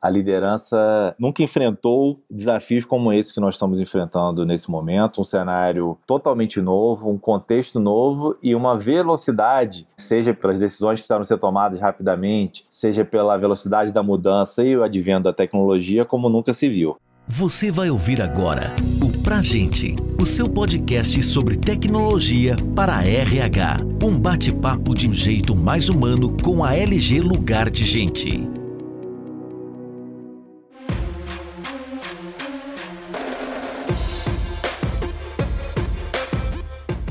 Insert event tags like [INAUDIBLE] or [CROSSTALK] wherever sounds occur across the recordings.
a liderança nunca enfrentou desafios como esse que nós estamos enfrentando nesse momento, um cenário totalmente novo, um contexto novo e uma velocidade, seja pelas decisões que estão sendo tomadas rapidamente, seja pela velocidade da mudança e o advento da tecnologia, como nunca se viu. Você vai ouvir agora o Pra Gente, o seu podcast sobre tecnologia para a RH. Um bate-papo de um jeito mais humano com a LG Lugar de Gente.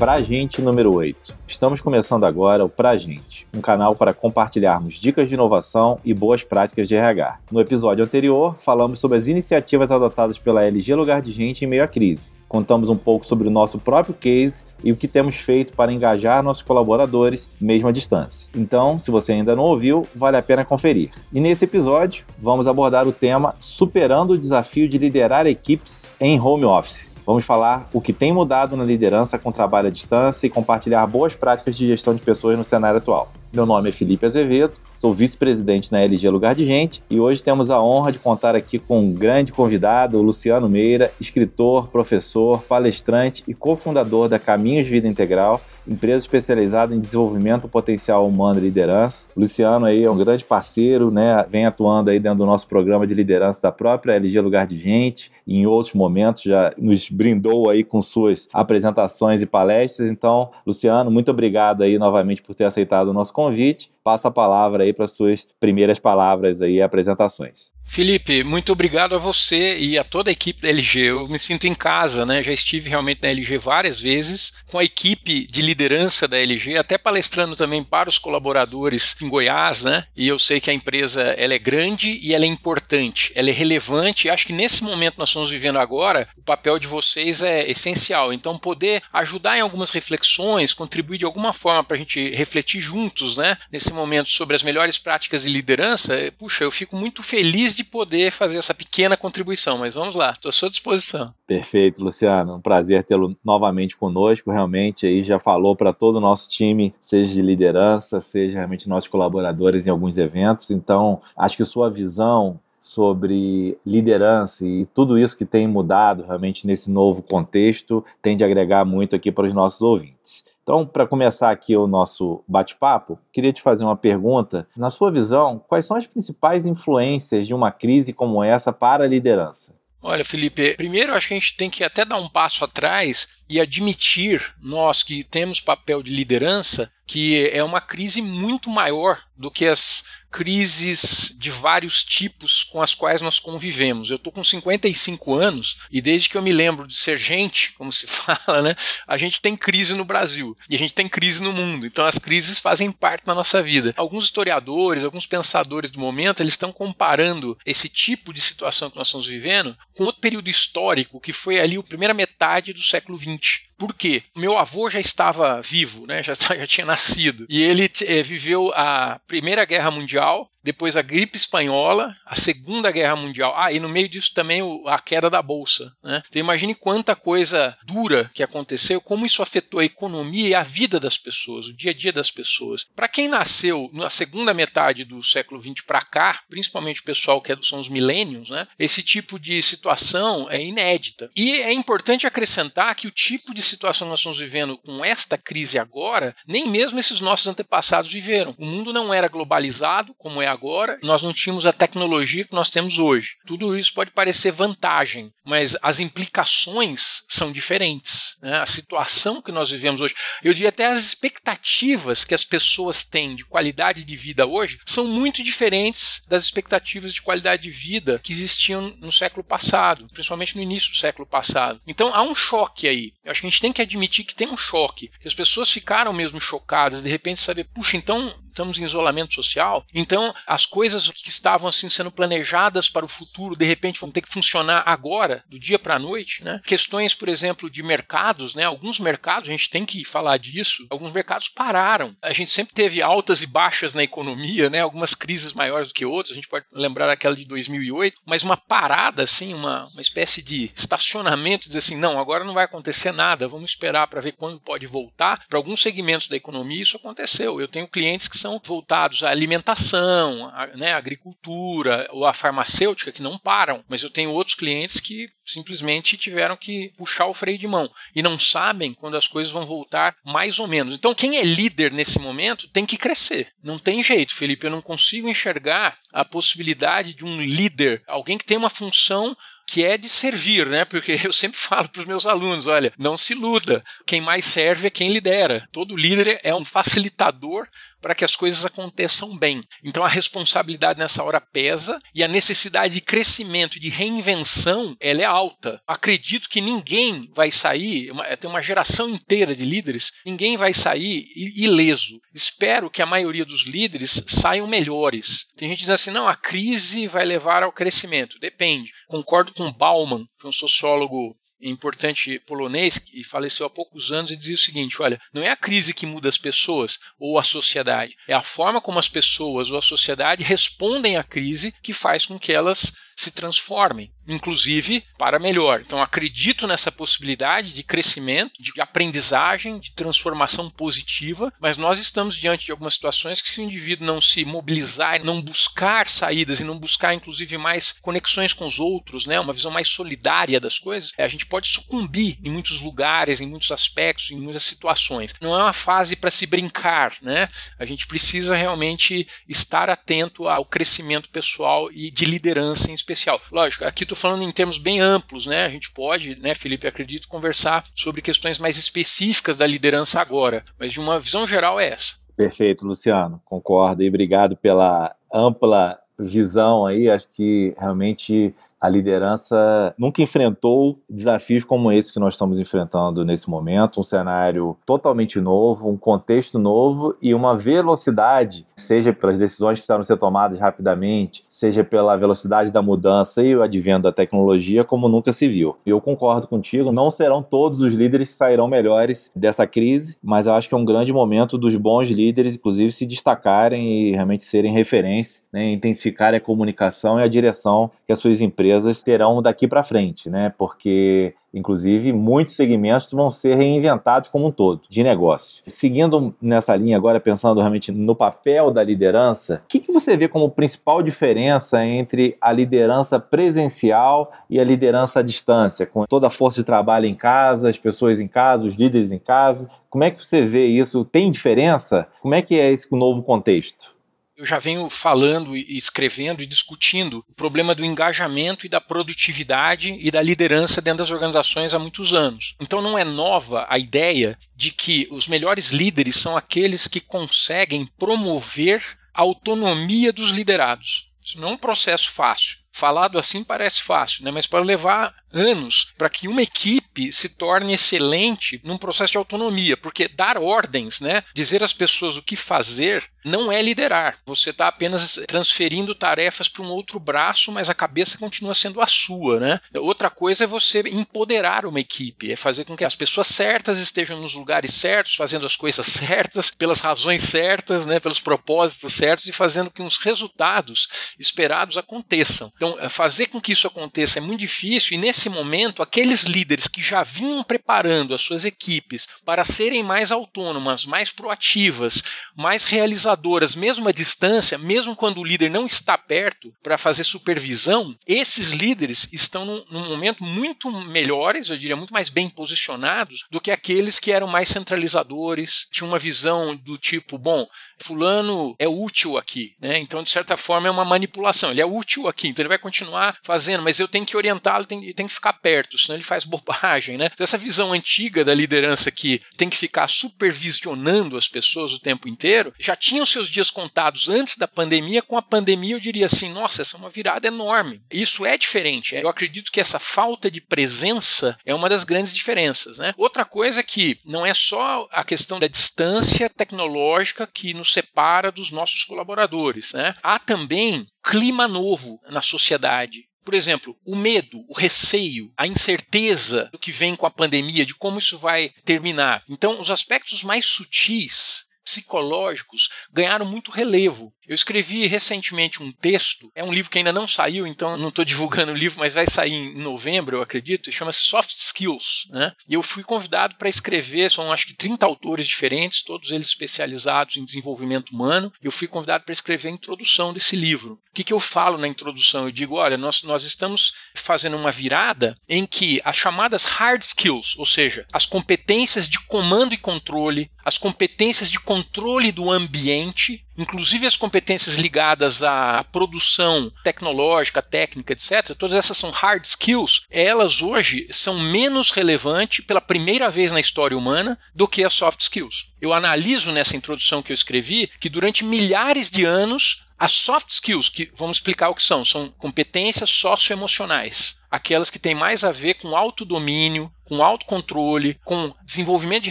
Pra Gente número 8. Estamos começando agora o Pra Gente, um canal para compartilharmos dicas de inovação e boas práticas de RH. No episódio anterior, falamos sobre as iniciativas adotadas pela LG Lugar de Gente em meio à crise. Contamos um pouco sobre o nosso próprio case e o que temos feito para engajar nossos colaboradores, mesmo à distância. Então, se você ainda não ouviu, vale a pena conferir. E nesse episódio, vamos abordar o tema Superando o desafio de liderar equipes em home office. Vamos falar o que tem mudado na liderança com trabalho à distância e compartilhar boas práticas de gestão de pessoas no cenário atual. Meu nome é Felipe Azevedo, sou vice-presidente na LG Lugar de Gente e hoje temos a honra de contar aqui com um grande convidado, o Luciano Meira, escritor, professor, palestrante e cofundador da Caminhos Vida Integral, empresa especializada em desenvolvimento potencial humano e liderança. O Luciano aí é um grande parceiro, né? Vem atuando aí dentro do nosso programa de liderança da própria LG Lugar de Gente. E em outros momentos já nos brindou aí com suas apresentações e palestras. Então, Luciano, muito obrigado aí novamente por ter aceitado o nosso convite convite. Passa a palavra aí para suas primeiras palavras aí, apresentações. Felipe, muito obrigado a você e a toda a equipe da LG. Eu me sinto em casa, né? Já estive realmente na LG várias vezes, com a equipe de liderança da LG, até palestrando também para os colaboradores em Goiás, né? E eu sei que a empresa ela é grande e ela é importante, ela é relevante. Acho que nesse momento nós estamos vivendo agora, o papel de vocês é essencial. Então, poder ajudar em algumas reflexões, contribuir de alguma forma para a gente refletir juntos, né? Nesse momento sobre as melhores práticas de liderança, puxa, eu fico muito feliz de de poder fazer essa pequena contribuição, mas vamos lá, estou à sua disposição. Perfeito, Luciano. Um prazer tê-lo novamente conosco. Realmente aí já falou para todo o nosso time, seja de liderança, seja realmente nossos colaboradores em alguns eventos. Então, acho que sua visão sobre liderança e tudo isso que tem mudado realmente nesse novo contexto tem de agregar muito aqui para os nossos ouvintes. Então, para começar aqui o nosso bate-papo, queria te fazer uma pergunta. Na sua visão, quais são as principais influências de uma crise como essa para a liderança? Olha, Felipe, primeiro acho que a gente tem que até dar um passo atrás e admitir, nós que temos papel de liderança, que é uma crise muito maior do que as crises de vários tipos com as quais nós convivemos. Eu estou com 55 anos e desde que eu me lembro de ser gente, como se [LAUGHS] fala, né, a gente tem crise no Brasil e a gente tem crise no mundo. Então as crises fazem parte da nossa vida. Alguns historiadores, alguns pensadores do momento, eles estão comparando esse tipo de situação que nós estamos vivendo com outro período histórico que foi ali a primeira metade do século XX. Por quê? Meu avô já estava vivo, né? já, [LAUGHS] já tinha nascido. E ele é, viveu a Primeira Guerra Mundial, depois a gripe espanhola, a Segunda Guerra Mundial. Ah, e no meio disso também a queda da bolsa. Né? Então imagine quanta coisa dura que aconteceu, como isso afetou a economia e a vida das pessoas, o dia a dia das pessoas. Para quem nasceu na segunda metade do século XX para cá, principalmente o pessoal que é são os millennials, né? esse tipo de situação é inédita. E é importante acrescentar que o tipo de situação que nós estamos vivendo com esta crise agora, nem mesmo esses nossos antepassados viveram. O mundo não era globalizado como é agora, nós não tínhamos a tecnologia que nós temos hoje. Tudo isso pode parecer vantagem, mas as implicações são diferentes. Né? A situação que nós vivemos hoje, eu diria até as expectativas que as pessoas têm de qualidade de vida hoje são muito diferentes das expectativas de qualidade de vida que existiam no século passado, principalmente no início do século passado. Então há um choque aí. Eu acho que a gente tem que admitir que tem um choque. As pessoas ficaram mesmo chocadas, de repente saber, puxa, então estamos em isolamento social, então as coisas que estavam assim sendo planejadas para o futuro, de repente vão ter que funcionar agora, do dia para a noite, né? Questões, por exemplo, de mercados, né? Alguns mercados, a gente tem que falar disso, alguns mercados pararam. A gente sempre teve altas e baixas na economia, né? Algumas crises maiores do que outras, a gente pode lembrar aquela de 2008, mas uma parada assim, uma, uma espécie de estacionamento, dizer assim, não, agora não vai acontecer nada, vamos esperar para ver quando pode voltar. Para alguns segmentos da economia isso aconteceu. Eu tenho clientes que são voltados à alimentação, à né, agricultura ou à farmacêutica, que não param. Mas eu tenho outros clientes que simplesmente tiveram que puxar o freio de mão e não sabem quando as coisas vão voltar mais ou menos. Então, quem é líder nesse momento tem que crescer. Não tem jeito, Felipe. Eu não consigo enxergar a possibilidade de um líder, alguém que tem uma função que é de servir, né? Porque eu sempre [LAUGHS] falo para os meus alunos, olha, não se iluda. Quem mais serve é quem lidera. Todo líder é um facilitador para que as coisas aconteçam bem. Então a responsabilidade nessa hora pesa e a necessidade de crescimento de reinvenção ela é alta. Acredito que ninguém vai sair, tem uma geração inteira de líderes, ninguém vai sair ileso. Espero que a maioria dos líderes saiam melhores. Tem gente que diz assim, não, a crise vai levar ao crescimento. Depende. Concordo Bauman, que é um sociólogo importante polonês que faleceu há poucos anos e dizia o seguinte: olha, não é a crise que muda as pessoas ou a sociedade, é a forma como as pessoas ou a sociedade respondem à crise que faz com que elas se transformem inclusive para melhor. Então acredito nessa possibilidade de crescimento, de aprendizagem, de transformação positiva, mas nós estamos diante de algumas situações que se o indivíduo não se mobilizar, não buscar saídas e não buscar inclusive mais conexões com os outros, né, uma visão mais solidária das coisas, a gente pode sucumbir em muitos lugares, em muitos aspectos, em muitas situações. Não é uma fase para se brincar, né? A gente precisa realmente estar atento ao crescimento pessoal e de liderança em especial. Lógico, aqui tu falando em termos bem amplos, né? A gente pode, né, Felipe, acredito, conversar sobre questões mais específicas da liderança agora, mas de uma visão geral é essa. Perfeito, Luciano, concordo e obrigado pela ampla visão aí. Acho que realmente a liderança nunca enfrentou desafios como esse que nós estamos enfrentando nesse momento, um cenário totalmente novo, um contexto novo e uma velocidade, seja pelas decisões que estão sendo tomadas rapidamente, seja pela velocidade da mudança e o advento da tecnologia, como nunca se viu. Eu concordo contigo, não serão todos os líderes que sairão melhores dessa crise, mas eu acho que é um grande momento dos bons líderes, inclusive, se destacarem e realmente serem referência, né, intensificarem a comunicação e a direção que as suas empresas terão daqui para frente, né, porque Inclusive, muitos segmentos vão ser reinventados como um todo, de negócio. Seguindo nessa linha agora, pensando realmente no papel da liderança, o que, que você vê como principal diferença entre a liderança presencial e a liderança à distância, com toda a força de trabalho em casa, as pessoas em casa, os líderes em casa? Como é que você vê isso? Tem diferença? Como é que é esse novo contexto? Eu já venho falando e escrevendo e discutindo o problema do engajamento e da produtividade e da liderança dentro das organizações há muitos anos. Então não é nova a ideia de que os melhores líderes são aqueles que conseguem promover a autonomia dos liderados. Isso não é um processo fácil. Falado assim parece fácil, né? mas para levar anos para que uma equipe se torne excelente num processo de autonomia, porque dar ordens, né, dizer às pessoas o que fazer, não é liderar. Você está apenas transferindo tarefas para um outro braço, mas a cabeça continua sendo a sua, né? Outra coisa é você empoderar uma equipe, é fazer com que as pessoas certas estejam nos lugares certos, fazendo as coisas [LAUGHS] certas, pelas razões certas, né, pelos propósitos certos e fazendo que os resultados esperados aconteçam. Então, fazer com que isso aconteça é muito difícil e nesse nesse momento, aqueles líderes que já vinham preparando as suas equipes para serem mais autônomas, mais proativas, mais realizadoras, mesmo à distância, mesmo quando o líder não está perto para fazer supervisão, esses líderes estão num, num momento muito melhores, eu diria, muito mais bem posicionados do que aqueles que eram mais centralizadores, tinham uma visão do tipo, bom, fulano é útil aqui, né? Então, de certa forma, é uma manipulação. Ele é útil aqui, então ele vai continuar fazendo, mas eu tenho que orientá-lo, tenho, tenho que ficar perto, senão ele faz bobagem, né? Então, essa visão antiga da liderança que tem que ficar supervisionando as pessoas o tempo inteiro, já tinha os seus dias contados antes da pandemia. Com a pandemia, eu diria assim: nossa, essa é uma virada enorme. Isso é diferente. Eu acredito que essa falta de presença é uma das grandes diferenças, né? Outra coisa é que não é só a questão da distância tecnológica que nos separa dos nossos colaboradores, né? Há também clima novo na sociedade. Por exemplo, o medo, o receio, a incerteza do que vem com a pandemia, de como isso vai terminar. Então, os aspectos mais sutis psicológicos ganharam muito relevo. Eu escrevi recentemente um texto, é um livro que ainda não saiu, então não estou divulgando o livro, mas vai sair em novembro, eu acredito, chama-se Soft Skills. Né? E eu fui convidado para escrever, são acho que 30 autores diferentes, todos eles especializados em desenvolvimento humano. Eu fui convidado para escrever a introdução desse livro. O que, que eu falo na introdução? Eu digo, olha, nós, nós estamos fazendo uma virada em que as chamadas hard skills, ou seja, as competências de comando e controle, as competências de controle do ambiente, inclusive as competências ligadas à produção tecnológica, técnica, etc., todas essas são hard skills, elas hoje são menos relevantes pela primeira vez na história humana do que as soft skills. Eu analiso nessa introdução que eu escrevi que durante milhares de anos as soft skills, que vamos explicar o que são, são competências socioemocionais, aquelas que têm mais a ver com autodomínio, com autocontrole, com desenvolvimento de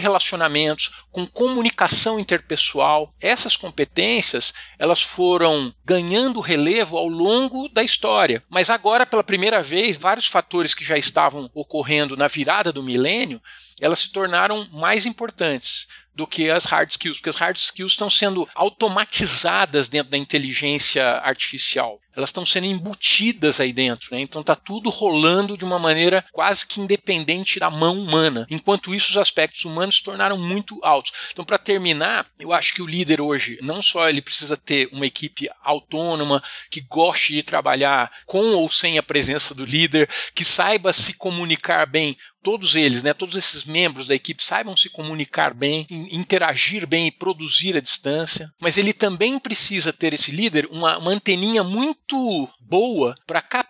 relacionamentos, com comunicação interpessoal. Essas competências, elas foram ganhando relevo ao longo da história. Mas agora, pela primeira vez, vários fatores que já estavam ocorrendo na virada do milênio, elas se tornaram mais importantes do que as hard skills, porque as hard skills estão sendo automatizadas dentro da inteligência artificial elas estão sendo embutidas aí dentro, né? Então está tudo rolando de uma maneira quase que independente da mão humana. Enquanto isso, os aspectos humanos se tornaram muito altos. Então, para terminar, eu acho que o líder hoje não só ele precisa ter uma equipe autônoma que goste de trabalhar com ou sem a presença do líder, que saiba se comunicar bem todos eles, né, todos esses membros da equipe saibam se comunicar bem, interagir bem e produzir à distância, mas ele também precisa ter esse líder uma, uma anteninha muito boa para captar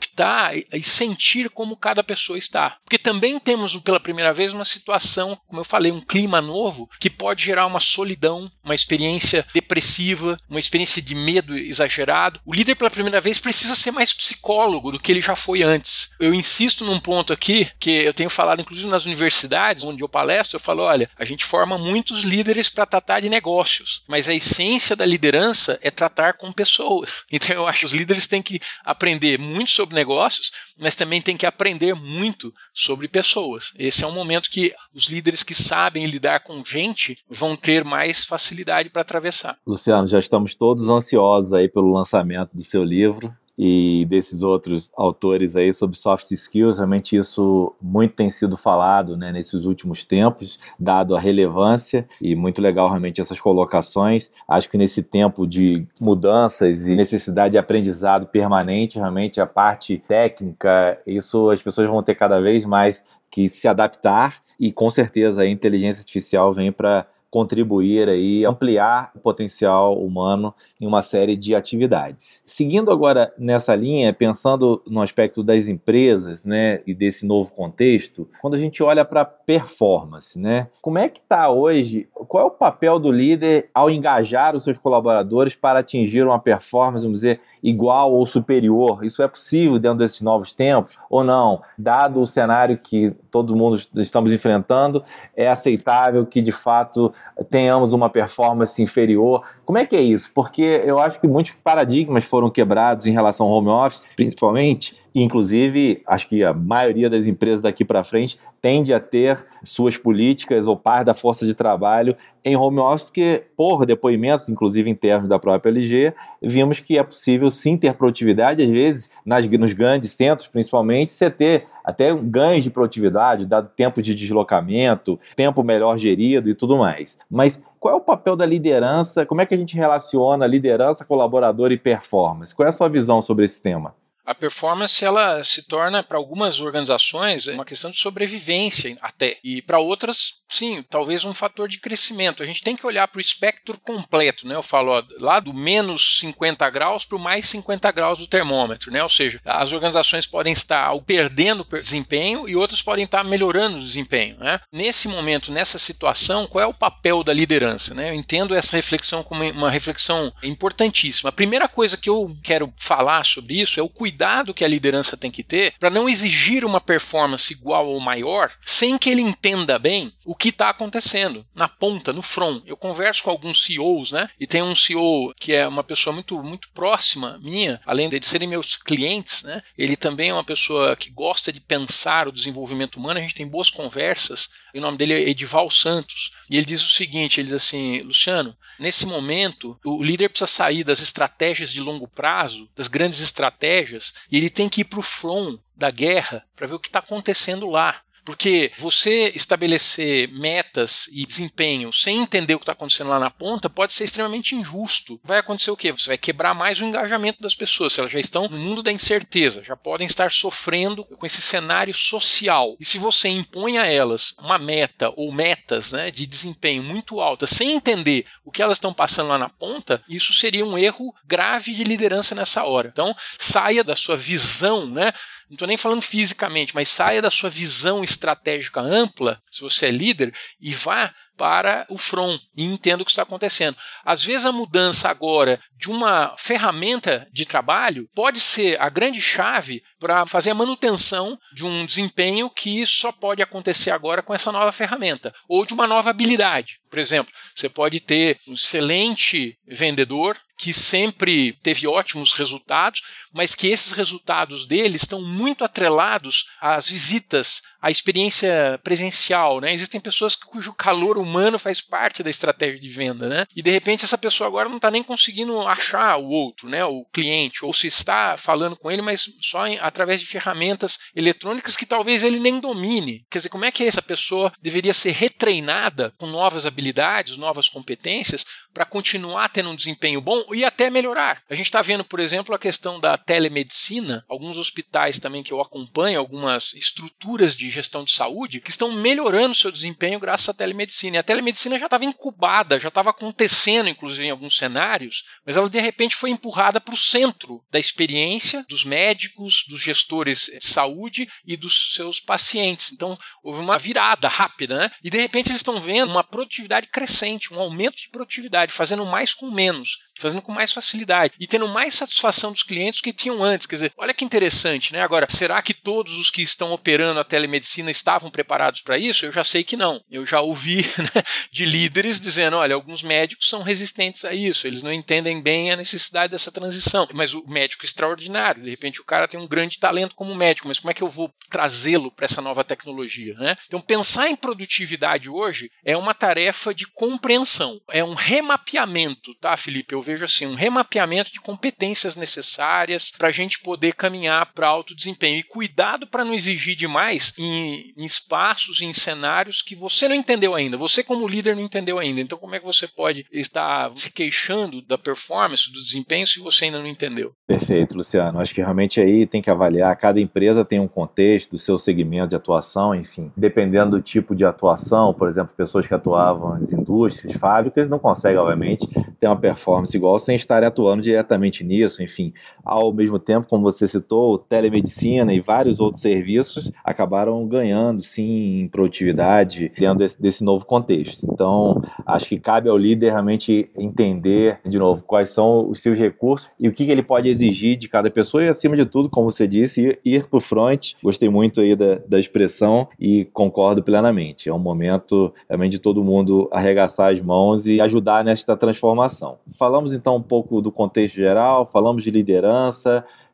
e sentir como cada pessoa está. Porque também temos pela primeira vez uma situação, como eu falei, um clima novo que pode gerar uma solidão, uma experiência depressiva, uma experiência de medo exagerado. O líder pela primeira vez precisa ser mais psicólogo do que ele já foi antes. Eu insisto num ponto aqui que eu tenho falado inclusive nas universidades onde eu palestro, eu falo, olha, a gente forma muitos líderes para tratar de negócios, mas a essência da liderança é tratar com pessoas. [LAUGHS] Então eu acho que os líderes têm que aprender muito sobre negócios, mas também tem que aprender muito sobre pessoas. Esse é um momento que os líderes que sabem lidar com gente vão ter mais facilidade para atravessar. Luciano, já estamos todos ansiosos aí pelo lançamento do seu livro e desses outros autores aí sobre soft skills, realmente isso muito tem sido falado né, nesses últimos tempos, dado a relevância e muito legal realmente essas colocações. Acho que nesse tempo de mudanças e necessidade de aprendizado permanente, realmente a parte técnica, isso as pessoas vão ter cada vez mais que se adaptar e com certeza a inteligência artificial vem para contribuir aí, ampliar o potencial humano em uma série de atividades. Seguindo agora nessa linha, pensando no aspecto das empresas, né, e desse novo contexto, quando a gente olha para performance, né, como é que está hoje? Qual é o papel do líder ao engajar os seus colaboradores para atingir uma performance, vamos dizer, igual ou superior? Isso é possível dentro desses novos tempos ou não? Dado o cenário que todo mundo estamos enfrentando, é aceitável que de fato tenhamos uma performance inferior. Como é que é isso? Porque eu acho que muitos paradigmas foram quebrados em relação ao home office, principalmente, Inclusive, acho que a maioria das empresas daqui para frente tende a ter suas políticas ou parte da força de trabalho em home office, porque por depoimentos, inclusive internos da própria LG, vimos que é possível sim ter produtividade, às vezes nas, nos grandes centros principalmente, você ter até ganhos de produtividade, dado tempo de deslocamento, tempo melhor gerido e tudo mais. Mas qual é o papel da liderança? Como é que a gente relaciona liderança, colaborador e performance? Qual é a sua visão sobre esse tema? A performance ela se torna para algumas organizações uma questão de sobrevivência até. E para outras sim talvez um fator de crescimento. A gente tem que olhar para o espectro completo né? Eu falo ó, lá do menos 50 graus para o mais 50 graus do termômetro né? Ou seja as organizações podem estar perdendo desempenho e outras podem estar melhorando o desempenho né? Nesse momento nessa situação qual é o papel da liderança né? Eu entendo essa reflexão como uma reflexão importantíssima. A primeira coisa que eu quero falar sobre isso é o cuidado que a liderança tem que ter para não exigir uma performance igual ou maior sem que ele entenda bem o que está acontecendo na ponta, no front. Eu converso com alguns CEOs, né? E tem um CEO que é uma pessoa muito, muito próxima minha, além de serem meus clientes, né? Ele também é uma pessoa que gosta de pensar o desenvolvimento humano. A gente tem boas conversas. O nome dele é Edival Santos. e ele diz o seguinte: ele diz assim, Luciano, nesse momento o líder precisa sair das estratégias de longo prazo, das grandes estratégias, e ele tem que ir para o front da guerra para ver o que está acontecendo lá. Porque você estabelecer metas e desempenho sem entender o que está acontecendo lá na ponta pode ser extremamente injusto. Vai acontecer o quê? Você vai quebrar mais o engajamento das pessoas. Elas já estão no mundo da incerteza, já podem estar sofrendo com esse cenário social. E se você impõe a elas uma meta ou metas né, de desempenho muito altas sem entender o que elas estão passando lá na ponta, isso seria um erro grave de liderança nessa hora. Então, saia da sua visão, né? Não estou nem falando fisicamente, mas saia da sua visão estratégica ampla, se você é líder, e vá para o front e entenda o que está acontecendo. Às vezes a mudança agora de uma ferramenta de trabalho pode ser a grande chave para fazer a manutenção de um desempenho que só pode acontecer agora com essa nova ferramenta ou de uma nova habilidade. Por exemplo, você pode ter um excelente vendedor que sempre teve ótimos resultados, mas que esses resultados dele estão muito atrelados às visitas, à experiência presencial. Né? Existem pessoas cujo calor humano faz parte da estratégia de venda. Né? E de repente essa pessoa agora não está nem conseguindo achar o outro, né? o cliente, ou se está falando com ele, mas só em, através de ferramentas eletrônicas que talvez ele nem domine. Quer dizer, como é que essa pessoa deveria ser retreinada com novas habilidades, novas competências, para continuar tendo um desempenho bom e até melhorar? A gente está vendo, por exemplo, a questão da telemedicina, alguns hospitais também que eu acompanho, algumas estruturas de gestão de saúde, que estão melhorando seu desempenho graças à telemedicina. E a telemedicina já estava incubada, já estava acontecendo, inclusive, em alguns cenários, mas ela de repente foi empurrada para o centro da experiência dos médicos, dos gestores de saúde e dos seus pacientes. Então, houve uma virada rápida, né? E de repente eles estão vendo uma produtividade crescente, um aumento de produtividade, fazendo mais com menos fazendo com mais facilidade e tendo mais satisfação dos clientes que tinham antes. Quer dizer, olha que interessante, né? Agora, será que todos os que estão operando a telemedicina estavam preparados para isso? Eu já sei que não. Eu já ouvi [LAUGHS] né, de líderes dizendo: olha, alguns médicos são resistentes a isso, eles não entendem bem a necessidade dessa transição. Mas o médico extraordinário, de repente o cara tem um grande talento como médico, mas como é que eu vou trazê-lo para essa nova tecnologia? Né? Então, pensar em produtividade hoje é uma tarefa de compreensão, é um remapeamento, tá, Felipe? Eu vejo assim, um remapeamento de competências necessárias para a gente poder caminhar para alto desempenho. E cuidado para não exigir demais em, em espaços, em cenários que você não entendeu ainda. Você, como líder, não entendeu ainda. Então, como é que você pode estar se queixando da performance, do desempenho, se você ainda não entendeu? Perfeito, Luciano. Acho que realmente aí tem que avaliar. Cada empresa tem um contexto, do seu segmento de atuação, enfim. Dependendo do tipo de atuação, por exemplo, pessoas que atuavam nas indústrias, fábricas, não conseguem, obviamente, ter uma performance igual sem estarem atuando diretamente nisso, enfim. Ao mesmo tempo, como você citou, telemedicina e vários outros serviços acabaram ganhando, sim, em produtividade dentro desse, desse novo contexto. Então, acho que cabe ao líder realmente entender, de novo, quais são os seus recursos e o que, que ele pode exigir de cada pessoa e, acima de tudo, como você disse, ir, ir para o front. Gostei muito aí da, da expressão e concordo plenamente. É um momento também de todo mundo arregaçar as mãos e ajudar nesta transformação. Falamos então um pouco do contexto geral, falamos de liderança,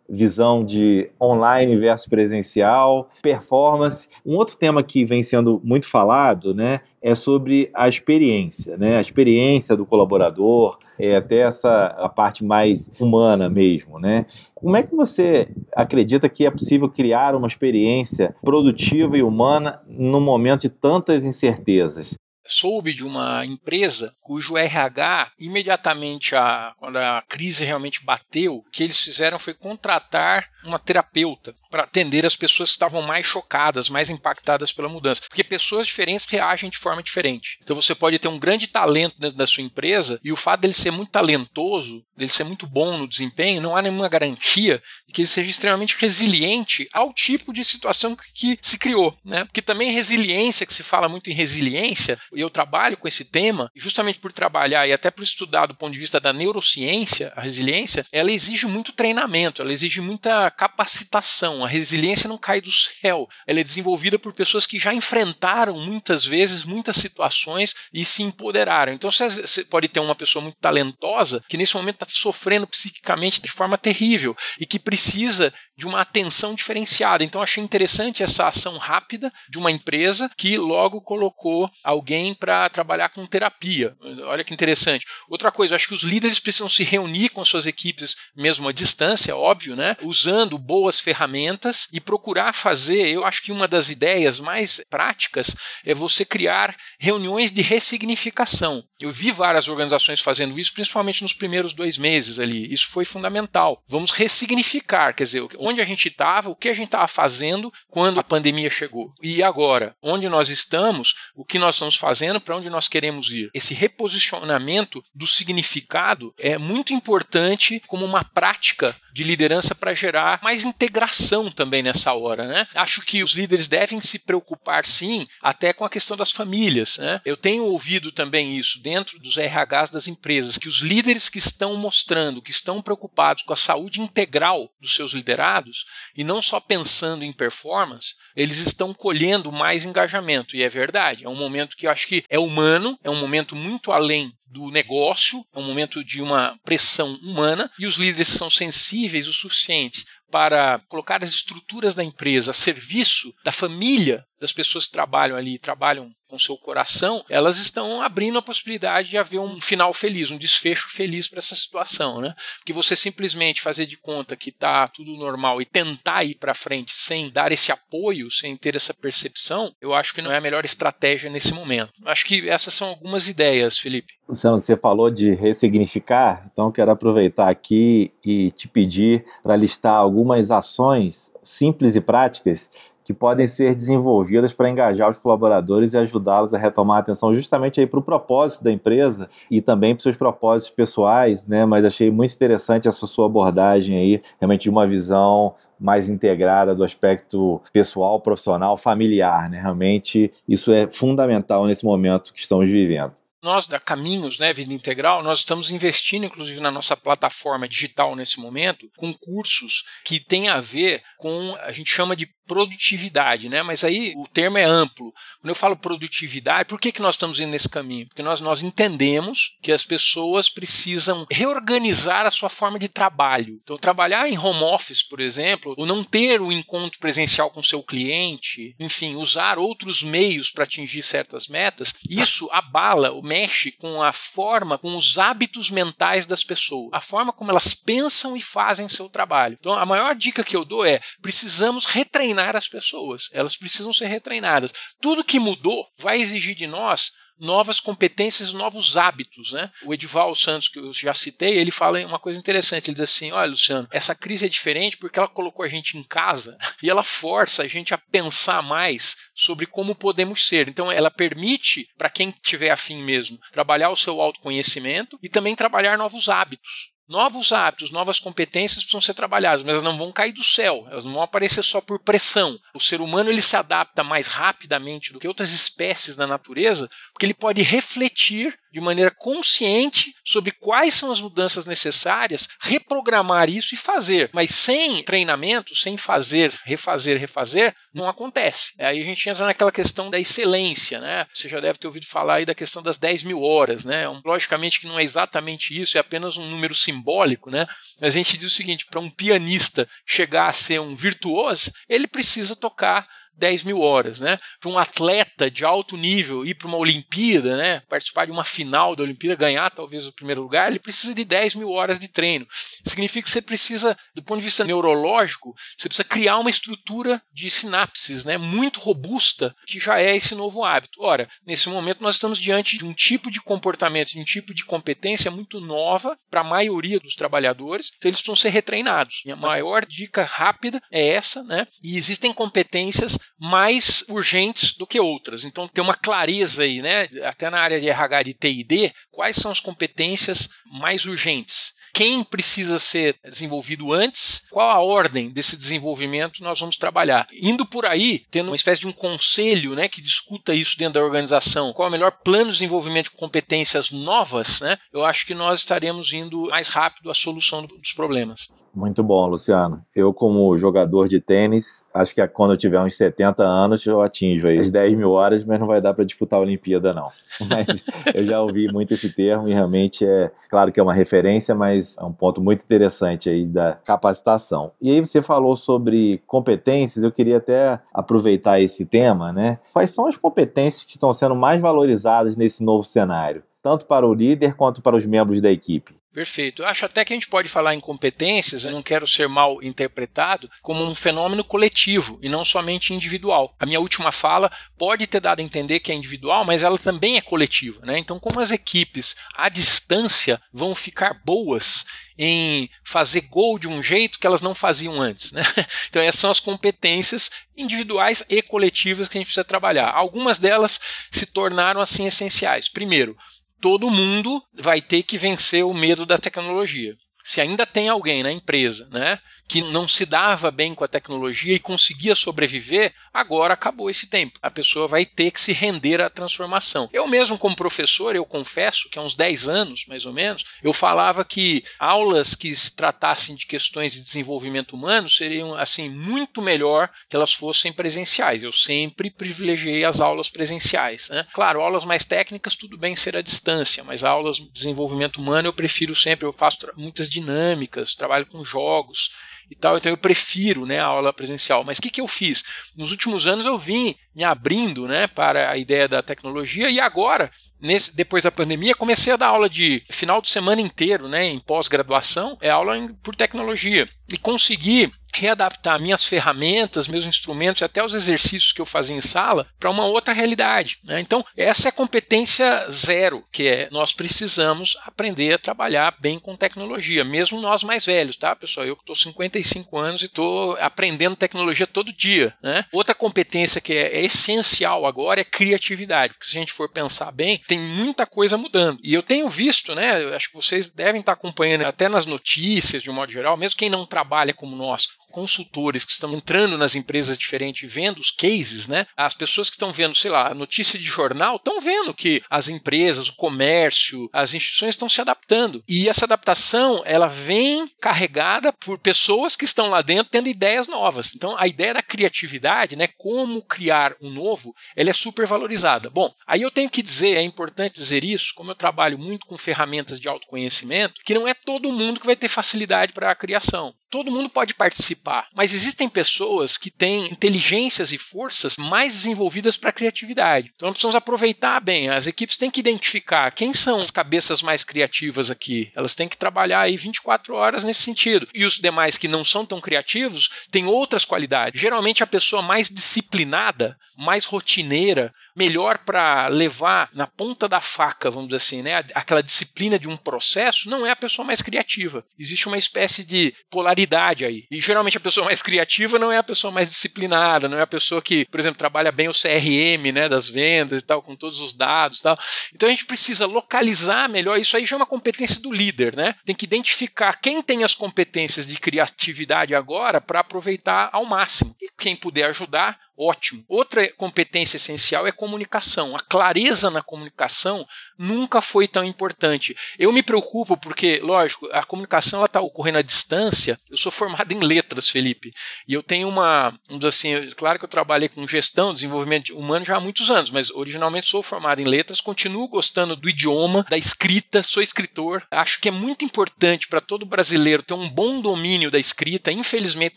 visão de online versus presencial, performance. Um outro tema que vem sendo muito falado, né, é sobre a experiência, né, a experiência do colaborador, é até essa a parte mais humana mesmo, né? Como é que você acredita que é possível criar uma experiência produtiva e humana no momento de tantas incertezas? Soube de uma empresa cujo RH, imediatamente a, quando a crise realmente bateu, o que eles fizeram foi contratar uma terapeuta para atender as pessoas que estavam mais chocadas, mais impactadas pela mudança. Porque pessoas diferentes reagem de forma diferente. Então você pode ter um grande talento dentro da sua empresa e o fato dele ser muito talentoso, dele ser muito bom no desempenho, não há nenhuma garantia de que ele seja extremamente resiliente ao tipo de situação que se criou. Né? Porque também resiliência, que se fala muito em resiliência, e eu trabalho com esse tema, justamente por trabalhar e até por estudar do ponto de vista da neurociência, a resiliência, ela exige muito treinamento, ela exige muita capacitação. A resiliência não cai do céu, ela é desenvolvida por pessoas que já enfrentaram muitas vezes muitas situações e se empoderaram. Então você pode ter uma pessoa muito talentosa que nesse momento está sofrendo psiquicamente de forma terrível e que precisa de uma atenção diferenciada. Então achei interessante essa ação rápida de uma empresa que logo colocou alguém para trabalhar com terapia. Olha que interessante. Outra coisa, acho que os líderes precisam se reunir com suas equipes mesmo à distância, óbvio, né? Usando boas ferramentas e procurar fazer, eu acho que uma das ideias mais práticas é você criar reuniões de ressignificação. Eu vi várias organizações fazendo isso, principalmente nos primeiros dois meses ali. Isso foi fundamental. Vamos ressignificar, quer dizer, onde a gente estava, o que a gente estava fazendo quando a pandemia chegou. E agora, onde nós estamos, o que nós estamos fazendo, para onde nós queremos ir. Esse reposicionamento do significado é muito importante como uma prática de liderança para gerar mais integração também nessa hora. Né? Acho que os líderes devem se preocupar, sim, até com a questão das famílias. Né? Eu tenho ouvido também isso dentro dos RHs das empresas, que os líderes que estão mostrando, que estão preocupados com a saúde integral dos seus liderados, e não só pensando em performance, eles estão colhendo mais engajamento. E é verdade, é um momento que eu acho que é humano, é um momento muito além do negócio, é um momento de uma pressão humana, e os líderes são sensíveis o suficiente para colocar as estruturas da empresa a serviço da família das pessoas que trabalham ali, trabalham com seu coração, elas estão abrindo a possibilidade de haver um final feliz, um desfecho feliz para essa situação, né? Porque você simplesmente fazer de conta que está tudo normal e tentar ir para frente sem dar esse apoio, sem ter essa percepção, eu acho que não é a melhor estratégia nesse momento. Acho que essas são algumas ideias, Felipe. Luciano, você falou de ressignificar, então quero aproveitar aqui e te pedir para listar algumas ações simples e práticas que podem ser desenvolvidas para engajar os colaboradores e ajudá-los a retomar a atenção justamente aí para o propósito da empresa e também para os seus propósitos pessoais, né? Mas achei muito interessante essa sua abordagem aí, realmente de uma visão mais integrada do aspecto pessoal, profissional, familiar, né? Realmente isso é fundamental nesse momento que estamos vivendo nós da Caminhos, né, Vida Integral, nós estamos investindo inclusive na nossa plataforma digital nesse momento com cursos que têm a ver com a gente chama de produtividade, né? Mas aí o termo é amplo. Quando eu falo produtividade, por que, que nós estamos indo nesse caminho? Porque nós, nós entendemos que as pessoas precisam reorganizar a sua forma de trabalho. Então, trabalhar em home office, por exemplo, ou não ter o encontro presencial com seu cliente, enfim, usar outros meios para atingir certas metas, isso abala, mexe com a forma, com os hábitos mentais das pessoas, a forma como elas pensam e fazem seu trabalho. Então, a maior dica que eu dou é: precisamos retreinar treinar as pessoas, elas precisam ser retreinadas. Tudo que mudou vai exigir de nós novas competências, novos hábitos, né? O Edival Santos, que eu já citei, ele fala uma coisa interessante, ele diz assim, olha Luciano, essa crise é diferente porque ela colocou a gente em casa [LAUGHS] e ela força a gente a pensar mais sobre como podemos ser. Então ela permite para quem tiver afim mesmo trabalhar o seu autoconhecimento e também trabalhar novos hábitos. Novos hábitos, novas competências precisam ser trabalhadas, mas elas não vão cair do céu, elas não vão aparecer só por pressão. O ser humano ele se adapta mais rapidamente do que outras espécies da natureza, porque ele pode refletir de maneira consciente sobre quais são as mudanças necessárias, reprogramar isso e fazer. Mas sem treinamento, sem fazer, refazer, refazer, não acontece. Aí a gente entra naquela questão da excelência, né? Você já deve ter ouvido falar aí da questão das 10 mil horas, né? Logicamente que não é exatamente isso, é apenas um número simbólico, né? Mas a gente diz o seguinte: para um pianista chegar a ser um virtuoso, ele precisa tocar 10 mil horas, né? Para um atleta de alto nível ir para uma Olimpíada, né? Participar de uma final da Olimpíada, ganhar talvez o primeiro lugar, ele precisa de 10 mil horas de treino. Significa que você precisa, do ponto de vista neurológico, você precisa criar uma estrutura de sinapses, né? Muito robusta, que já é esse novo hábito. Ora, nesse momento nós estamos diante de um tipo de comportamento, de um tipo de competência muito nova para a maioria dos trabalhadores, então eles precisam ser retreinados. Minha maior dica rápida é essa, né? E existem competências mais urgentes do que outras. Então tem uma clareza aí, né? Até na área de RH de TID, quais são as competências mais urgentes? Quem precisa ser desenvolvido antes? Qual a ordem desse desenvolvimento nós vamos trabalhar? Indo por aí, tendo uma espécie de um conselho né, que discuta isso dentro da organização, qual é o melhor plano de desenvolvimento de competências novas, né, eu acho que nós estaremos indo mais rápido à solução dos problemas. Muito bom, Luciano. Eu, como jogador de tênis, acho que quando eu tiver uns 70 anos, eu atinjo aí as 10 mil horas, mas não vai dar para disputar a Olimpíada, não. [LAUGHS] Mas eu já ouvi muito esse termo e realmente é, claro que é uma referência, mas é um ponto muito interessante aí da capacitação. E aí você falou sobre competências, eu queria até aproveitar esse tema, né? Quais são as competências que estão sendo mais valorizadas nesse novo cenário? Tanto para o líder quanto para os membros da equipe. Perfeito. Eu acho até que a gente pode falar em competências, eu não quero ser mal interpretado, como um fenômeno coletivo e não somente individual. A minha última fala pode ter dado a entender que é individual, mas ela também é coletiva. Né? Então, como as equipes à distância vão ficar boas em fazer gol de um jeito que elas não faziam antes. Né? [LAUGHS] Então, essas são as competências individuais e coletivas que a gente precisa trabalhar. Algumas delas se tornaram assim essenciais. Primeiro, todo mundo vai ter que vencer o medo da tecnologia. Se ainda tem alguém na empresa né, que não se dava bem com a tecnologia e conseguia sobreviver, agora acabou esse tempo. A pessoa vai ter que se render à transformação. Eu mesmo, como professor, eu confesso que há uns 10 anos, mais ou menos, eu falava que aulas que se tratassem de questões de desenvolvimento humano seriam assim muito melhor que elas fossem presenciais. Eu sempre privilegiei as aulas presenciais. Né? Claro, aulas mais técnicas, tudo bem ser à distância, mas aulas de desenvolvimento humano eu prefiro sempre, eu faço muitas dinâmicas, trabalho com jogos e tal, então eu prefiro né, a aula presencial. Mas o que, que eu fiz? Nos últimos anos eu vim me abrindo né, para a ideia da tecnologia e agora, nesse, depois da pandemia, comecei a dar aula de final de semana inteiro, né, em pós-graduação, é aula em, por tecnologia. E consegui readaptar minhas ferramentas, meus instrumentos e até os exercícios que eu fazia em sala para uma outra realidade. Né? Então, essa é a competência zero, que é nós precisamos aprender a trabalhar bem com tecnologia, mesmo nós mais velhos, tá, pessoal? Eu estou 55 anos e estou aprendendo tecnologia todo dia. Né? Outra competência que é, é essencial agora é criatividade, porque se a gente for pensar bem, tem muita coisa mudando. E eu tenho visto, né? Acho que vocês devem estar acompanhando até nas notícias, de um modo geral, mesmo quem não trabalha como nós, consultores que estão entrando nas empresas diferentes e vendo os cases, né? As pessoas que estão vendo, sei lá, notícia de jornal, estão vendo que as empresas, o comércio, as instituições estão se adaptando. E essa adaptação, ela vem carregada por pessoas que estão lá dentro tendo ideias novas. Então, a ideia da criatividade, né, como criar um novo, ela é super valorizada. Bom, aí eu tenho que dizer, é importante dizer isso, como eu trabalho muito com ferramentas de autoconhecimento, que não é todo mundo que vai ter facilidade para a criação todo mundo pode participar, mas existem pessoas que têm inteligências e forças mais desenvolvidas para a criatividade. Então precisamos aproveitar bem. As equipes têm que identificar quem são as cabeças mais criativas aqui. Elas têm que trabalhar aí 24 horas nesse sentido. E os demais que não são tão criativos têm outras qualidades. Geralmente a pessoa mais disciplinada, mais rotineira, melhor para levar na ponta da faca, vamos dizer assim, né, aquela disciplina de um processo, não é a pessoa mais criativa. Existe uma espécie de polaridade aí. E geralmente a pessoa mais criativa não é a pessoa mais disciplinada, não é a pessoa que, por exemplo, trabalha bem o CRM, né, das vendas e tal, com todos os dados e tal. Então a gente precisa localizar melhor, isso aí já é uma competência do líder, né? Tem que identificar quem tem as competências de criatividade agora para aproveitar ao máximo. E quem puder ajudar, ótimo. Outra competência essencial é comunicação. A clareza na comunicação nunca foi tão importante. Eu me preocupo porque, lógico, a comunicação está ocorrendo à distância. Eu sou formado em letras, Felipe, e eu tenho uma, vamos assim, claro que eu trabalhei com gestão, desenvolvimento humano já há muitos anos, mas originalmente sou formado em letras, continuo gostando do idioma, da escrita, sou escritor. Acho que é muito importante para todo brasileiro ter um bom domínio da escrita. Infelizmente,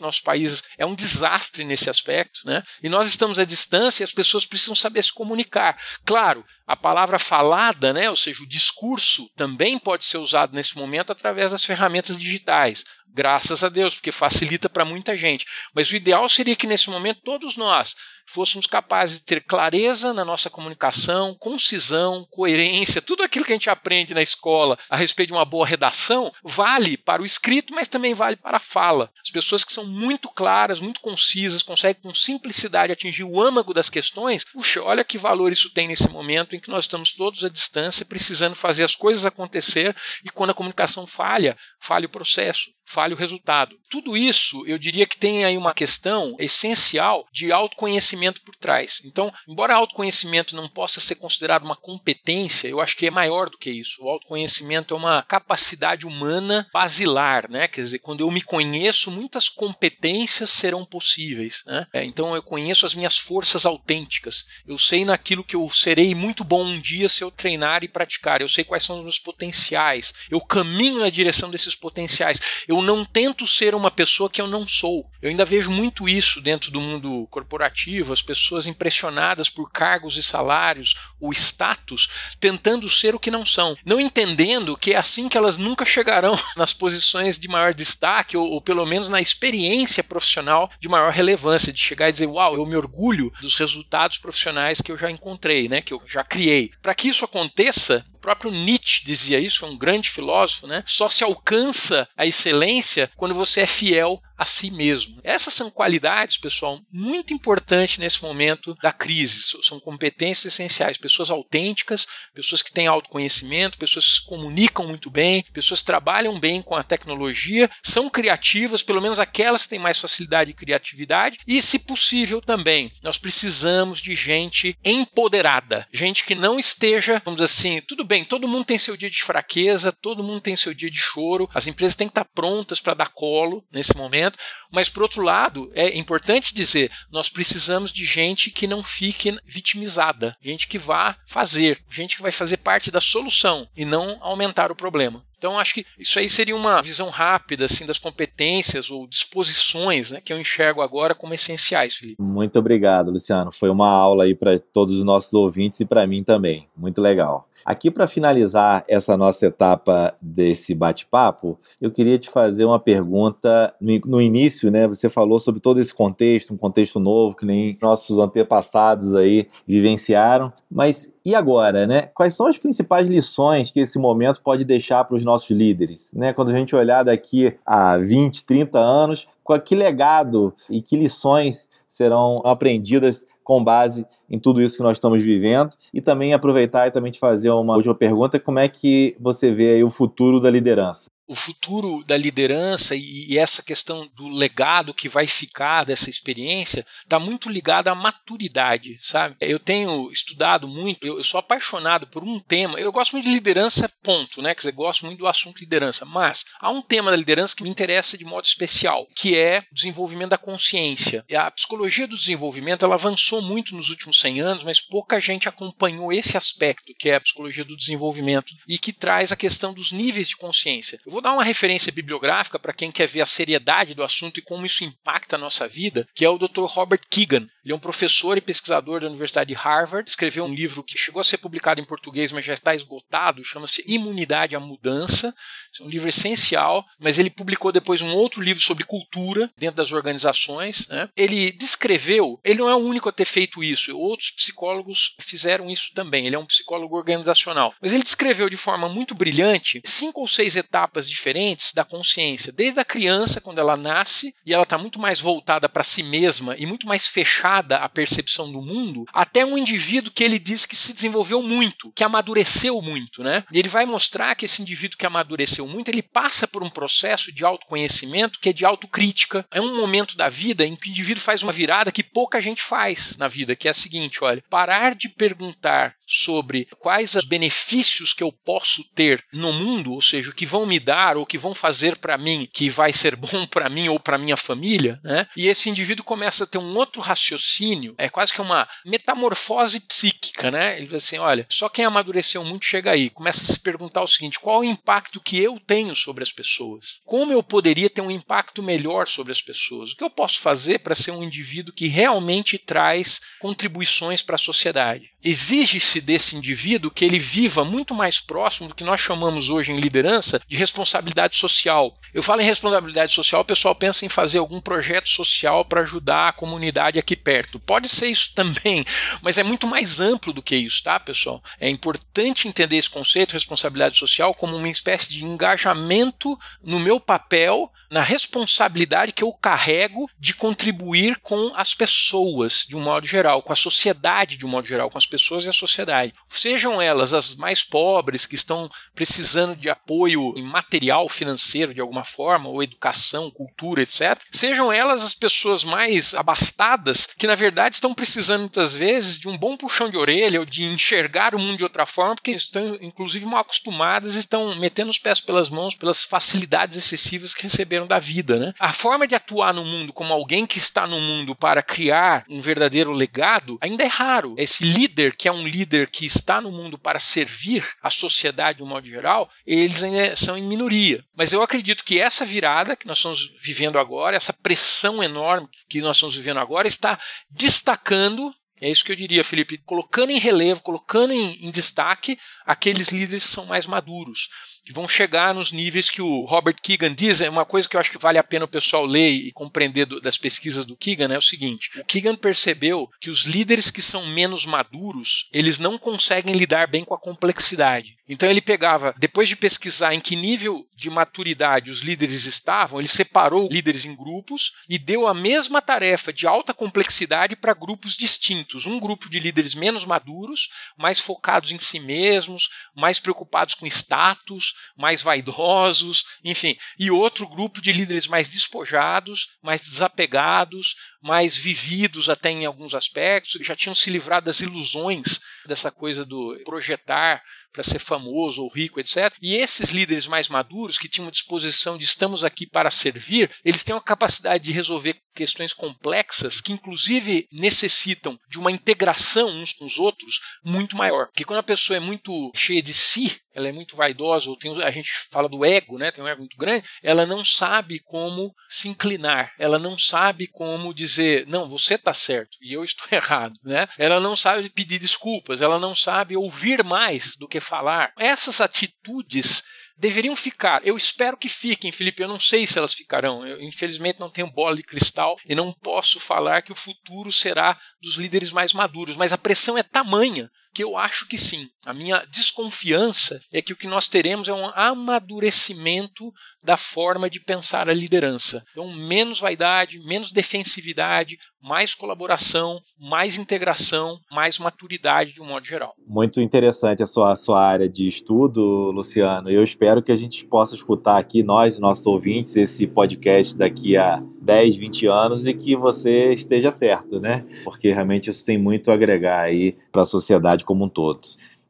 nosso país é um desastre nesse aspecto, né? E nós estamos à distância e as pessoas precisam saber se comunicar. Claro, a palavra falada, né, ou seja, o discurso, também pode ser usado nesse momento através das ferramentas digitais. Graças a Deus, porque facilita para muita gente. Mas o ideal seria que nesse momento todos nós fôssemos capazes de ter clareza na nossa comunicação, concisão, coerência, tudo aquilo que a gente aprende na escola a respeito de uma boa redação, vale para o escrito, mas também vale para a fala. As pessoas que são muito claras, muito concisas, conseguem com simplicidade atingir o âmago das questões, puxa, olha que valor isso tem nesse momento em que nós estamos todos à distância, precisando fazer as coisas acontecer e quando a comunicação falha, falha o processo falha o resultado. Tudo isso, eu diria que tem aí uma questão essencial de autoconhecimento por trás. Então, embora autoconhecimento não possa ser considerado uma competência, eu acho que é maior do que isso. O autoconhecimento é uma capacidade humana basilar, né? Quer dizer, quando eu me conheço, muitas competências serão possíveis. Né? É, então, eu conheço as minhas forças autênticas. Eu sei naquilo que eu serei muito bom um dia se eu treinar e praticar. Eu sei quais são os meus potenciais. Eu caminho na direção desses potenciais. Eu não tento ser uma pessoa que eu não sou. Eu ainda vejo muito isso dentro do mundo corporativo, as pessoas impressionadas por cargos e salários, o status, tentando ser o que não são, não entendendo que é assim que elas nunca chegarão [LAUGHS] nas posições de maior destaque ou, ou pelo menos na experiência profissional de maior relevância, de chegar e dizer, uau, eu me orgulho dos resultados profissionais que eu já encontrei, né, que eu já criei. Para que isso aconteça, próprio Nietzsche dizia isso, é um grande filósofo, né? Só se alcança a excelência quando você é fiel a si mesmo. Essas são qualidades, pessoal, muito importantes nesse momento da crise. São competências essenciais. Pessoas autênticas, pessoas que têm autoconhecimento, pessoas que se comunicam muito bem, pessoas que trabalham bem com a tecnologia, são criativas, pelo menos aquelas que têm mais facilidade de criatividade, e, se possível, também, nós precisamos de gente empoderada, gente que não esteja, vamos dizer assim, tudo bem, todo mundo tem seu dia de fraqueza, todo mundo tem seu dia de choro, as empresas têm que estar prontas para dar colo nesse momento mas por outro lado, é importante dizer, nós precisamos de gente que não fique vitimizada, gente que vá fazer, gente que vai fazer parte da solução e não aumentar o problema. Então acho que isso aí seria uma visão rápida assim das competências ou disposições né, que eu enxergo agora como essenciais, Felipe. Muito obrigado, Luciano. Foi uma aula aí para todos os nossos ouvintes e para mim também. Muito legal. Aqui, para finalizar essa nossa etapa desse bate-papo, eu queria te fazer uma pergunta. No início, né, você falou sobre todo esse contexto, um contexto novo que nem nossos antepassados aí vivenciaram. Mas e agora, né? Quais são as principais lições que esse momento pode deixar para os nossos líderes? Né? Quando a gente olhar daqui a 20, 30 anos, que legado e que lições serão aprendidas com base em tudo isso que nós estamos vivendo e também aproveitar e também te fazer uma última pergunta, como é que você vê o futuro da liderança? O futuro da liderança e, e, essa questão do legado que vai ficar dessa experiência está muito ligado à maturidade, sabe? Eu tenho estudado muito, eu, eu, sou apaixonado por um tema, eu gosto muito de liderança, ponto, né? Quer dizer, gosto muito do assunto liderança, mas há um tema da liderança que me interessa de modo especial, que é o desenvolvimento da consciência. A psicologia do desenvolvimento, ela avançou muito nos últimos 100 anos, mas pouca gente acompanhou esse aspecto, que é a psicologia do desenvolvimento, e que traz a questão dos níveis de consciência. Eu vou vou dar uma referência bibliográfica para quem quer ver a seriedade do assunto e como isso impacta a nossa vida, que é o Dr. Robert Keegan. Ele é um professor e pesquisador da Universidade de Harvard, escreveu um livro que chegou a ser publicado em português, mas já está esgotado, chama-se Imunidade à Mudança. é um livro essencial, mas ele publicou depois um outro livro sobre cultura dentro das organizações. Né? Ele descreveu, ele não é o único a ter feito isso, outros psicólogos fizeram isso também. Ele é um psicólogo organizacional, mas ele descreveu de forma muito brilhante cinco ou seis etapas diferentes da consciência, desde a criança, quando ela nasce, e ela está muito mais voltada para si mesma e muito mais fechada à percepção do mundo, até um indivíduo que ele diz que se desenvolveu muito, que amadureceu muito. Né? E ele vai mostrar que esse indivíduo que amadureceu muito, ele passa por um processo de autoconhecimento que é de autocrítica. É um momento da vida em que o indivíduo faz uma virada que pouca gente faz na vida, que é a seguinte: olha, parar de perguntar sobre quais os benefícios que eu posso ter no mundo, ou seja, o que vão me dar ou que vão fazer para mim que vai ser bom para mim ou para minha família, né? E esse indivíduo começa a ter um outro raciocínio, é quase que uma metamorfose psíquica, né? Ele diz assim, olha, só quem amadureceu muito chega aí, começa a se perguntar o seguinte: qual é o impacto que eu tenho sobre as pessoas? Como eu poderia ter um impacto melhor sobre as pessoas? O que eu posso fazer para ser um indivíduo que realmente traz contribuições para a sociedade? Exige-se desse indivíduo que ele viva muito mais próximo do que nós chamamos hoje em liderança de responsabilidade social. Eu falo em responsabilidade social, o pessoal pensa em fazer algum projeto social para ajudar a comunidade aqui perto. Pode ser isso também, mas é muito mais amplo do que isso, tá, pessoal? É importante entender esse conceito, responsabilidade social, como uma espécie de engajamento no meu papel, na responsabilidade que eu carrego de contribuir com as pessoas de um modo geral, com a sociedade de um modo geral, com as pessoas e a sociedade. Sejam elas as mais pobres, que estão precisando de apoio material financeiro de alguma forma, ou educação, cultura, etc. Sejam elas as pessoas mais abastadas, que na verdade estão precisando muitas vezes de um bom puxão de orelha ou de enxergar o mundo de outra forma, porque estão inclusive mal acostumadas, estão metendo os pés pelas mãos pelas facilidades excessivas que receberam da vida. Né? A forma de atuar no mundo como alguém que está no mundo para criar um verdadeiro legado ainda é raro. Esse líder, que é um líder que está no mundo para servir a sociedade de um modo geral, eles ainda são em minoria. Mas eu acredito que essa virada que nós estamos vivendo agora, essa pressão enorme que nós estamos vivendo agora, está destacando é isso que eu diria, Felipe, colocando em relevo, colocando em, em, destaque aqueles líderes que são mais maduros que vão chegar nos níveis que o Robert Keegan diz. É uma coisa que eu acho que vale a pena o pessoal ler e compreender do, das pesquisas do Keegan né, é o seguinte: o Keegan percebeu que os líderes que são menos maduros eles não conseguem lidar bem com a complexidade. Então ele pegava, depois de pesquisar em que nível de maturidade os líderes estavam, ele separou líderes em grupos e deu a mesma tarefa de alta complexidade para grupos distintos. Um grupo de líderes menos maduros, mais focados em si mesmos, mais preocupados com status, mais vaidosos, enfim, e outro grupo de líderes mais despojados, mais desapegados, mais vividos até em alguns aspectos, já tinham se livrado das ilusões dessa coisa do projetar para ser famoso ou rico, etc. E esses líderes mais maduros, que tinham disposição de estamos aqui para servir, eles têm uma capacidade de resolver questões complexas que, inclusive, necessitam de uma integração uns com os outros muito maior. Porque quando a pessoa é muito cheia de si, ela é muito vaidosa, ou tem, a gente fala do ego, né? tem um ego muito grande, ela não sabe como se inclinar, ela não sabe como dizer, não, você está certo e eu estou [LAUGHS] errado. Né? Ela não sabe pedir desculpas, ela não sabe ouvir mais do que falar. Essas atitudes deveriam ficar. Eu espero que fiquem, Felipe. Eu não sei se elas ficarão. Eu, infelizmente, não tenho bola de cristal e não posso falar que o futuro será dos líderes mais maduros. Mas a pressão é tamanha que eu acho que sim. A minha desconfiança é que o que nós teremos é um amadurecimento da forma de pensar a liderança. Então, menos vaidade, menos defensividade, mais colaboração, mais integração, mais maturidade de um modo geral. Muito interessante a sua, a sua área de estudo, Luciano. Eu espero que a gente possa escutar aqui, nós nossos ouvintes, esse podcast daqui a 10, 20 anos e que você esteja certo, né? Porque realmente isso tem muito a agregar aí para a sociedade como um todo.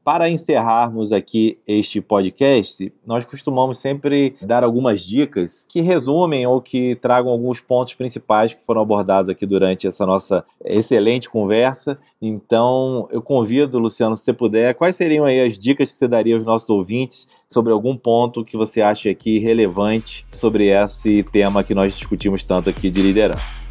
Para encerrarmos aqui este podcast, nós costumamos sempre dar algumas dicas que resumem ou que tragam alguns pontos principais que foram abordados aqui durante essa nossa excelente conversa. Então, eu convido, Luciano, se você puder, quais seriam aí as dicas que você daria aos nossos ouvintes sobre algum ponto que você acha aqui relevante sobre esse tema que nós discutimos tanto aqui de liderança?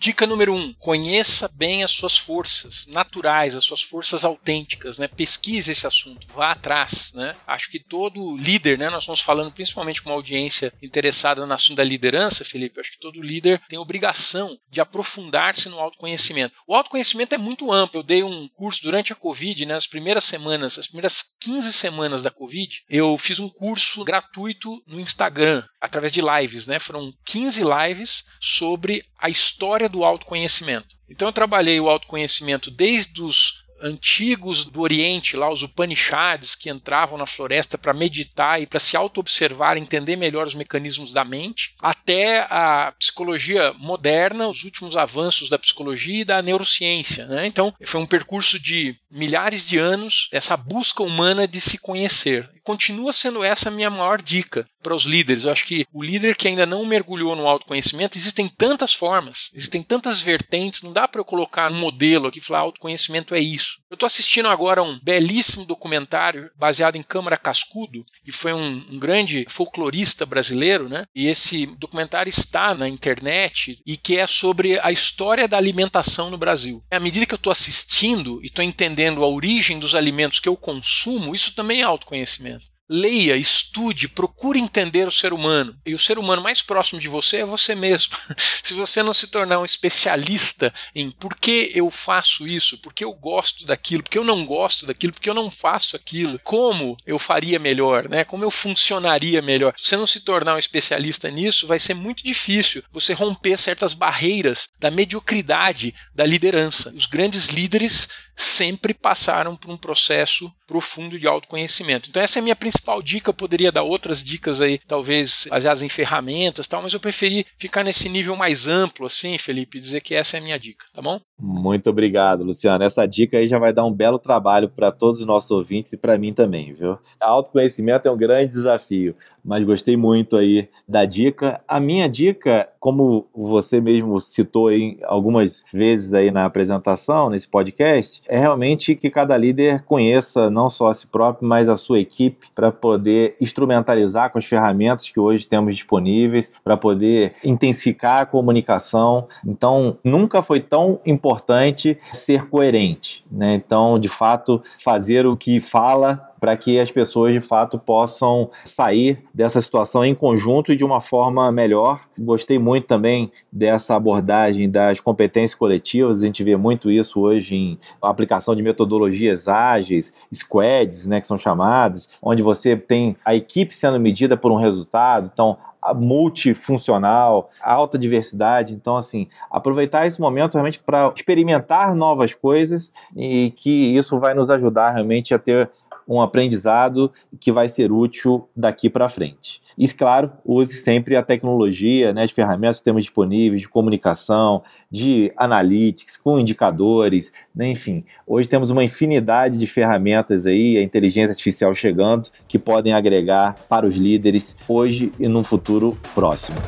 Dica número um: conheça bem as suas forças naturais, as suas forças autênticas, né? Pesquise esse assunto, vá atrás, né? Acho que todo líder, né? Nós estamos falando principalmente com uma audiência interessada no assunto da liderança, Felipe. Acho que todo líder tem obrigação de aprofundar-se no autoconhecimento. O autoconhecimento é muito amplo. Eu dei um curso durante a Covid, né? As primeiras semanas, as primeiras 15 semanas da Covid, eu fiz um curso gratuito no Instagram, através de lives, né? Foram 15 lives sobre a história do autoconhecimento. Então eu trabalhei o autoconhecimento desde os antigos do Oriente, lá os Upanishads, que entravam na floresta para meditar e para se auto-observar, entender melhor os mecanismos da mente, até a psicologia moderna, os últimos avanços da psicologia e da neurociência. Né? Então, foi um percurso de milhares de anos, essa busca humana de se conhecer. Continua sendo essa a minha maior dica para os líderes. Eu acho que o líder que ainda não mergulhou no autoconhecimento, existem tantas formas, existem tantas vertentes, não dá para eu colocar um modelo aqui e falar autoconhecimento é isso. Eu estou assistindo agora um belíssimo documentário baseado em Câmara Cascudo, que foi um, um grande folclorista brasileiro, né? E esse documentário está na internet e que é sobre a história da alimentação no Brasil. À medida que eu estou assistindo e estou entendendo a origem dos alimentos que eu consumo, isso também é autoconhecimento. Leia, estude, procure entender o ser humano. E o ser humano mais próximo de você é você mesmo. [LAUGHS] se você não se tornar um especialista em por que eu faço isso, por que eu gosto daquilo, por que eu não gosto daquilo, por que eu não faço aquilo, como eu faria melhor, né? Como eu funcionaria melhor. Se você não se tornar um especialista nisso, vai ser muito difícil você romper certas barreiras da mediocridade da liderança. Os grandes líderes sempre passaram por um processo profundo de autoconhecimento. Então essa é a minha principal dica, eu poderia dar outras dicas aí, talvez baseadas em ferramentas, tal, mas eu preferi ficar nesse nível mais amplo assim, Felipe, e dizer que essa é a minha dica, tá bom? Muito obrigado, Luciano. Essa dica aí já vai dar um belo trabalho para todos os nossos ouvintes e para mim também, viu? Autoconhecimento é um grande desafio, mas gostei muito aí da dica. A minha dica, como você mesmo citou aí algumas vezes aí na apresentação, nesse podcast, é realmente que cada líder conheça não só a si próprio, mas a sua equipe para poder instrumentalizar com as ferramentas que hoje temos disponíveis, para poder intensificar a comunicação. Então, nunca foi tão importante ser coerente, né? Então, de fato, fazer o que fala para que as pessoas de fato possam sair dessa situação em conjunto e de uma forma melhor. Gostei muito também dessa abordagem das competências coletivas, a gente vê muito isso hoje em aplicação de metodologias ágeis, squads, né, que são chamadas, onde você tem a equipe sendo medida por um resultado. Então, multifuncional, alta diversidade. Então, assim, aproveitar esse momento realmente para experimentar novas coisas e que isso vai nos ajudar realmente a ter um aprendizado que vai ser útil daqui para frente. E, claro, use sempre a tecnologia, né, as ferramentas que temos disponíveis de comunicação, de analytics, com indicadores, né, enfim. Hoje temos uma infinidade de ferramentas aí, a inteligência artificial chegando, que podem agregar para os líderes hoje e no futuro próximo.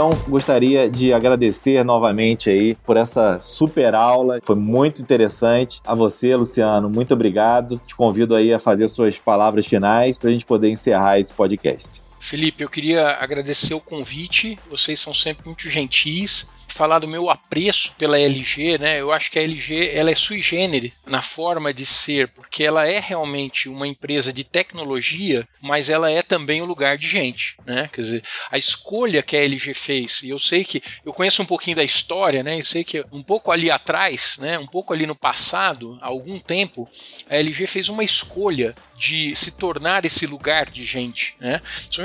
Então, gostaria de agradecer novamente aí por essa super aula. Foi muito interessante. A você, Luciano, muito obrigado. Te convido aí a fazer suas palavras finais para a gente poder encerrar esse podcast. Felipe, eu queria agradecer o convite. Vocês são sempre muito gentis falar do meu apreço pela LG, né? Eu acho que a LG ela é sui generis na forma de ser, porque ela é realmente uma empresa de tecnologia, mas ela é também um lugar de gente, né? Quer dizer, a escolha que a LG fez, e eu sei que eu conheço um pouquinho da história, né? Eu sei que um pouco ali atrás, né? Um pouco ali no passado, há algum tempo, a LG fez uma escolha de se tornar esse lugar de gente, né?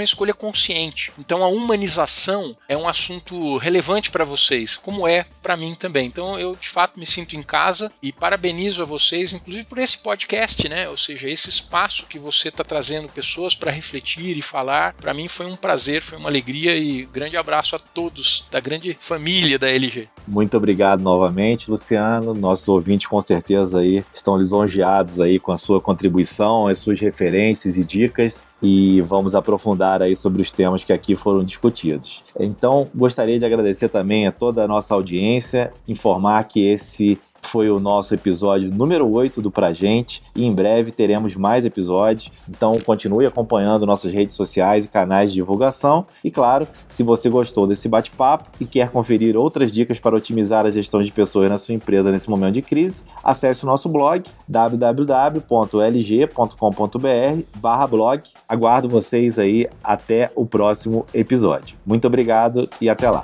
Escolha consciente. Então a humanização é um assunto relevante para vocês, como é para mim também. Então eu de fato me sinto em casa e parabenizo a vocês, inclusive por esse podcast, né? Ou seja, esse espaço que você está trazendo pessoas para refletir e falar. Para mim foi um prazer, foi uma alegria e grande abraço a todos da grande família da LG. Muito obrigado novamente, Luciano. Nossos ouvintes com certeza aí estão lisonjeados aí com a sua contribuição, as suas referências e dicas e vamos aprofundar aí sobre os temas que aqui foram discutidos. Então, gostaria de agradecer também a toda a nossa audiência, informar que esse foi o nosso episódio número 8 do Pra Gente e em breve teremos mais episódios. Então continue acompanhando nossas redes sociais e canais de divulgação. E claro, se você gostou desse bate-papo e quer conferir outras dicas para otimizar a gestão de pessoas na sua empresa nesse momento de crise, acesse o nosso blog www.lg.com.br/blog. Aguardo vocês aí até o próximo episódio. Muito obrigado e até lá.